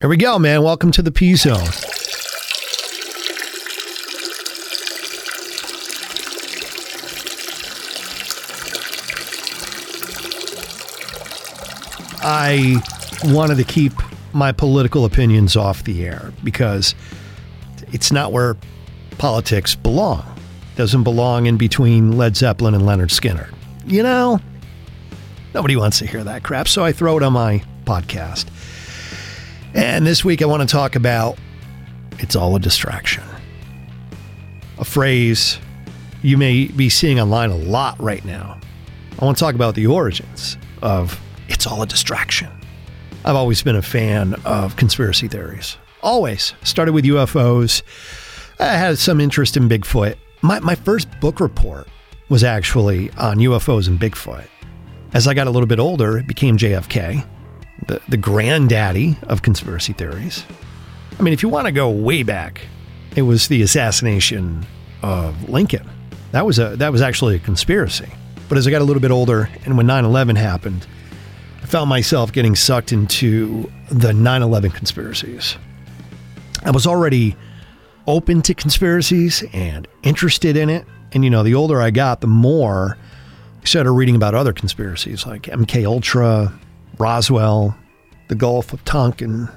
Here we go, man. Welcome to the P Zone. I wanted to keep my political opinions off the air because it's not where politics belong. Doesn't belong in between Led Zeppelin and Lynyrd Skynyrd. You know, nobody wants to hear that crap, so I throw it on my podcast. And this week I want to talk about it's all a distraction. A phrase you may be seeing online a lot right now. I want to talk about the origins of it's all a distraction. I've always been a fan of conspiracy theories. Always. Started with UFOs. I had some interest in Bigfoot. My, my first book report was actually on UFOs and Bigfoot. As I got a little bit older, it became JFK, the, the granddaddy of conspiracy theories. I mean, if you want to go way back, it was the assassination of Lincoln. That was a that was actually a conspiracy. But as I got a little bit older and when 9/11 happened, I found myself getting sucked into the 9 11 conspiracies. I was already open to conspiracies and interested in it. And, you know, the older I got, the more I started reading about other conspiracies like MK Ultra, Roswell, the Gulf of Tonkin.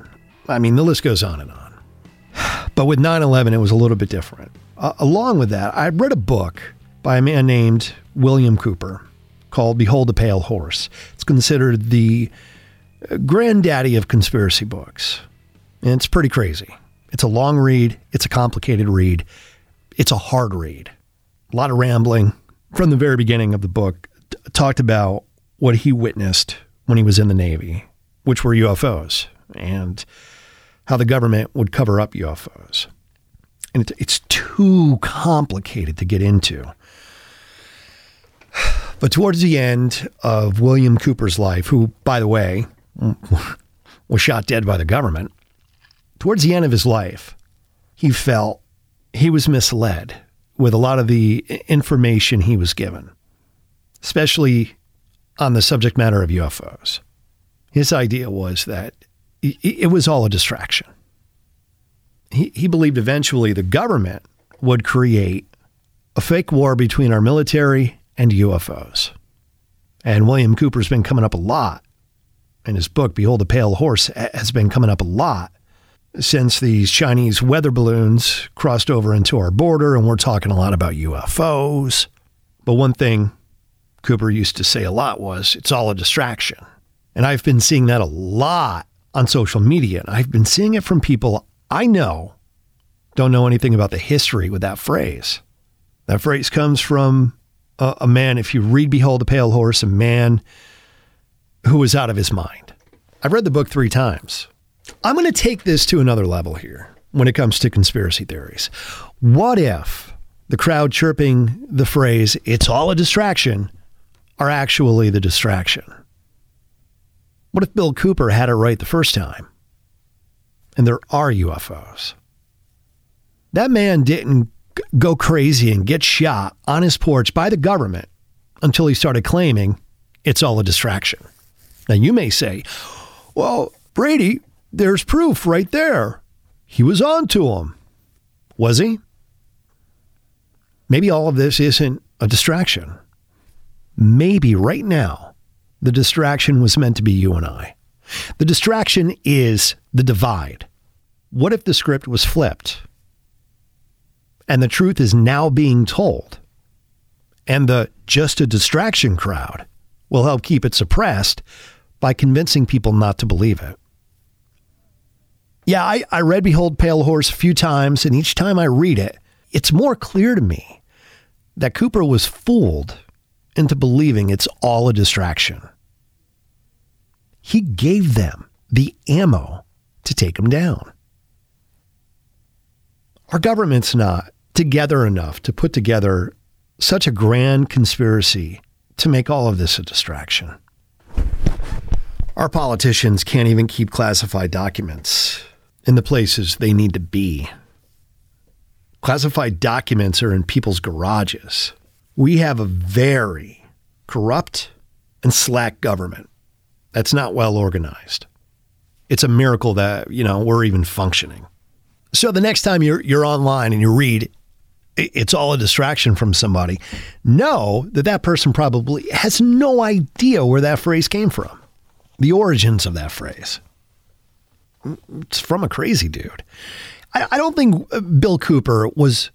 I mean, the list goes on and on. But with 9 11, it was a little bit different. Uh, along with that, I read a book by a man named William Cooper called Behold the Pale Horse. It's considered the granddaddy of conspiracy books. And it's pretty crazy. It's a long read, it's a complicated read, it's a hard read. A lot of rambling from the very beginning of the book. T- talked about what he witnessed when he was in the Navy, which were UFOs, and how the government would cover up UFOs. And it, it's too complicated to get into. But towards the end of William Cooper's life, who, by the way, was shot dead by the government, towards the end of his life, he felt he was misled with a lot of the information he was given, especially on the subject matter of UFOs. His idea was that it was all a distraction. He, he believed eventually the government would create a fake war between our military and UFOs. And William Cooper's been coming up a lot. And his book, Behold the Pale Horse, has been coming up a lot since these Chinese weather balloons crossed over into our border. And we're talking a lot about UFOs. But one thing Cooper used to say a lot was it's all a distraction. And I've been seeing that a lot on social media. And I've been seeing it from people I know don't know anything about the history with that phrase. That phrase comes from a, a man, if you read Behold the Pale Horse, a man who was out of his mind. I've read the book three times. I'm going to take this to another level here when it comes to conspiracy theories. What if the crowd chirping the phrase, it's all a distraction, are actually the distraction? What if Bill Cooper had it right the first time? And there are UFOs. That man didn't go crazy and get shot on his porch by the government until he started claiming it's all a distraction. Now, you may say, well, Brady, there's proof right there. He was on to him. Was he? Maybe all of this isn't a distraction. Maybe right now, the distraction was meant to be you and I. The distraction is the divide. What if the script was flipped? and the truth is now being told. And the just a distraction crowd will help keep it suppressed by convincing people not to believe it. Yeah, I, I read Behold Pale Horse a few times, and each time I read it, it's more clear to me that Cooper was fooled into believing it's all a distraction. He gave them the ammo to take him down. Our government's not together enough to put together such a grand conspiracy to make all of this a distraction. Our politicians can't even keep classified documents in the places they need to be. Classified documents are in people's garages. We have a very corrupt and slack government that's not well organized. it's a miracle that, you know, we're even functioning. So the next time you're you're online and you read it's all a distraction from somebody, know that that person probably has no idea where that phrase came from. The origins of that phrase. It's from a crazy dude. I, I don't think uh, Bill Cooper was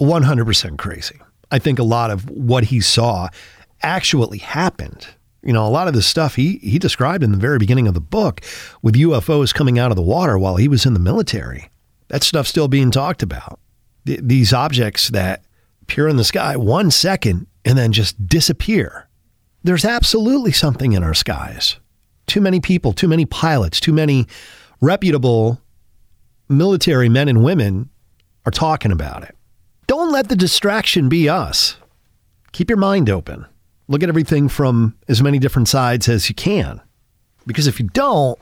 100% crazy. I think a lot of what he saw actually happened. You know, a lot of the stuff he he described in the very beginning of the book with UFOs coming out of the water while he was in the military. That stuff's still being talked about. Th- these objects that appear in the sky one second and then just disappear. There's absolutely something in our skies. Too many people, too many pilots, too many reputable military men and women are talking about it. Don't let the distraction be us. Keep your mind open. Look at everything from as many different sides as you can. Because if you don't,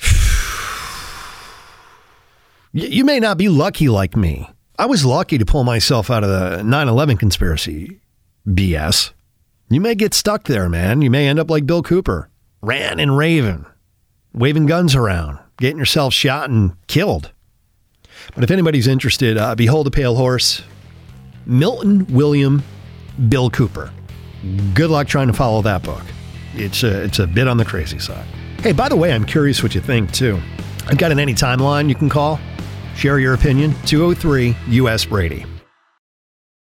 you may not be lucky like me. I was lucky to pull myself out of the 9 11 conspiracy BS. You may get stuck there, man. You may end up like Bill Cooper, ran and raving, waving guns around, getting yourself shot and killed. But if anybody's interested, uh, Behold a Pale Horse, Milton William Bill Cooper. Good luck trying to follow that book. It's a, it's a bit on the crazy side. Hey, by the way, I'm curious what you think too. I've got an any timeline you can call. Share your opinion. 203 US Brady.